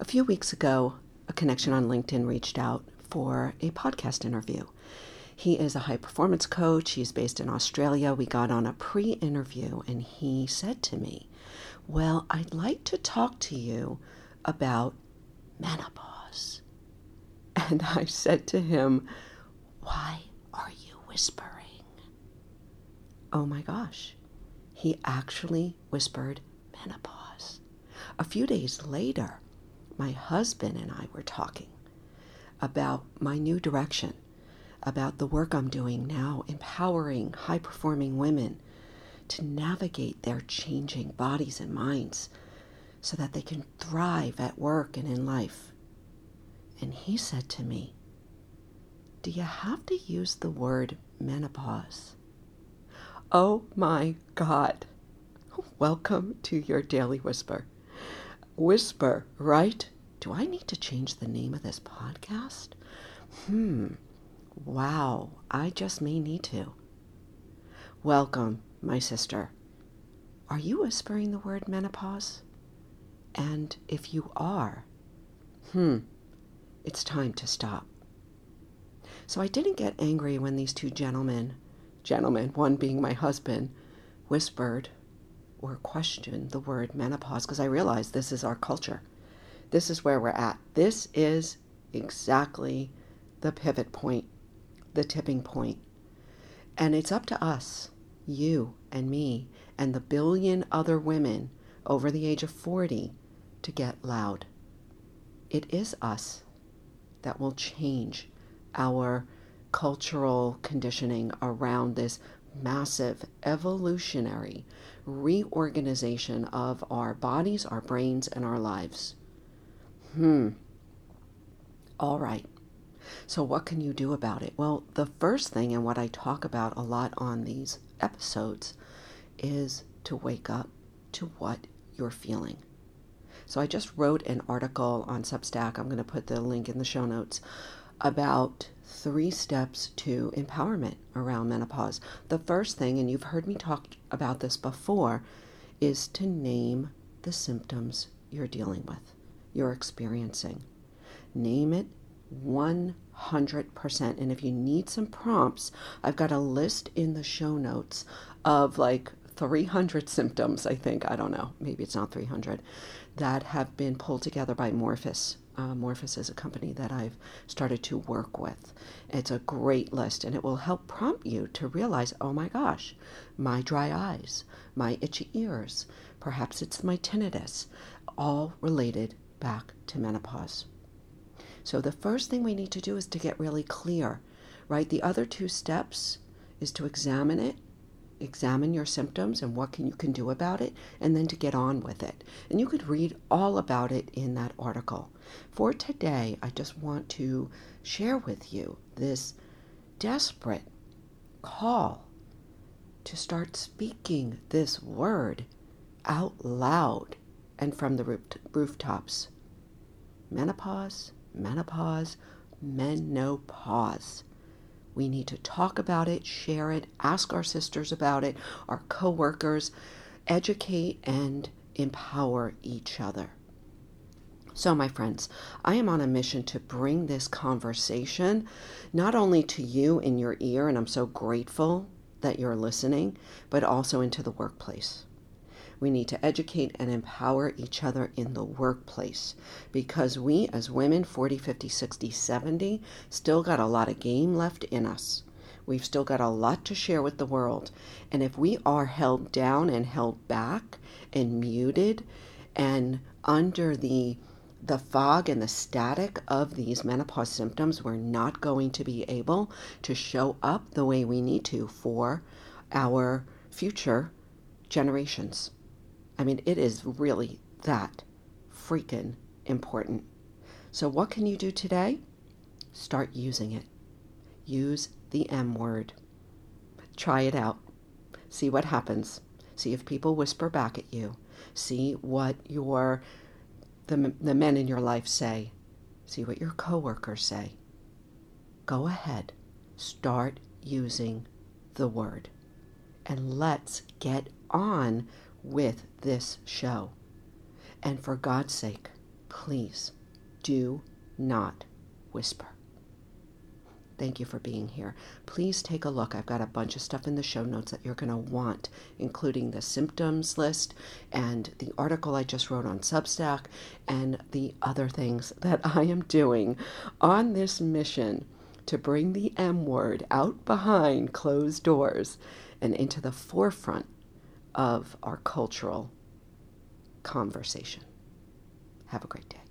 A few weeks ago, a connection on LinkedIn reached out for a podcast interview. He is a high performance coach. He's based in Australia. We got on a pre interview and he said to me, Well, I'd like to talk to you about menopause. And I said to him, Why are you whispering? Oh my gosh, he actually whispered menopause. A few days later, my husband and I were talking about my new direction, about the work I'm doing now, empowering high performing women to navigate their changing bodies and minds so that they can thrive at work and in life. And he said to me, Do you have to use the word menopause? Oh my God. Welcome to your Daily Whisper. Whisper, right? Do I need to change the name of this podcast? Hmm. Wow, I just may need to. Welcome, my sister. Are you whispering the word menopause? And if you are, hmm, it's time to stop. So I didn't get angry when these two gentlemen, gentlemen, one being my husband, whispered or questioned the word menopause because I realized this is our culture. This is where we're at. This is exactly the pivot point, the tipping point. And it's up to us, you and me, and the billion other women over the age of 40 to get loud. It is us that will change our cultural conditioning around this massive evolutionary reorganization of our bodies, our brains, and our lives. Hmm. All right. So, what can you do about it? Well, the first thing, and what I talk about a lot on these episodes, is to wake up to what you're feeling. So, I just wrote an article on Substack. I'm going to put the link in the show notes about three steps to empowerment around menopause. The first thing, and you've heard me talk about this before, is to name the symptoms you're dealing with, you're experiencing. Name it 100%. And if you need some prompts, I've got a list in the show notes of like 300 symptoms, I think. I don't know. Maybe it's not 300 that have been pulled together by Morphus uh, Morphus is a company that I've started to work with. It's a great list and it will help prompt you to realize oh my gosh, my dry eyes, my itchy ears, perhaps it's my tinnitus, all related back to menopause. So the first thing we need to do is to get really clear, right? The other two steps is to examine it examine your symptoms and what can you can do about it and then to get on with it and you could read all about it in that article for today i just want to share with you this desperate call to start speaking this word out loud and from the roof- rooftops menopause menopause menopause we need to talk about it, share it, ask our sisters about it, our coworkers, educate and empower each other. So, my friends, I am on a mission to bring this conversation not only to you in your ear, and I'm so grateful that you're listening, but also into the workplace. We need to educate and empower each other in the workplace because we, as women, 40, 50, 60, 70, still got a lot of game left in us. We've still got a lot to share with the world. And if we are held down and held back and muted and under the the fog and the static of these menopause symptoms, we're not going to be able to show up the way we need to for our future generations. I mean, it is really that freaking important. So, what can you do today? Start using it. Use the M word. Try it out. See what happens. See if people whisper back at you. See what your the, the men in your life say. See what your coworkers say. Go ahead. Start using the word. And let's get on with this show. And for God's sake, please do not whisper. Thank you for being here. Please take a look. I've got a bunch of stuff in the show notes that you're going to want, including the symptoms list and the article I just wrote on Substack and the other things that I am doing on this mission to bring the M word out behind closed doors and into the forefront of our cultural conversation. Have a great day.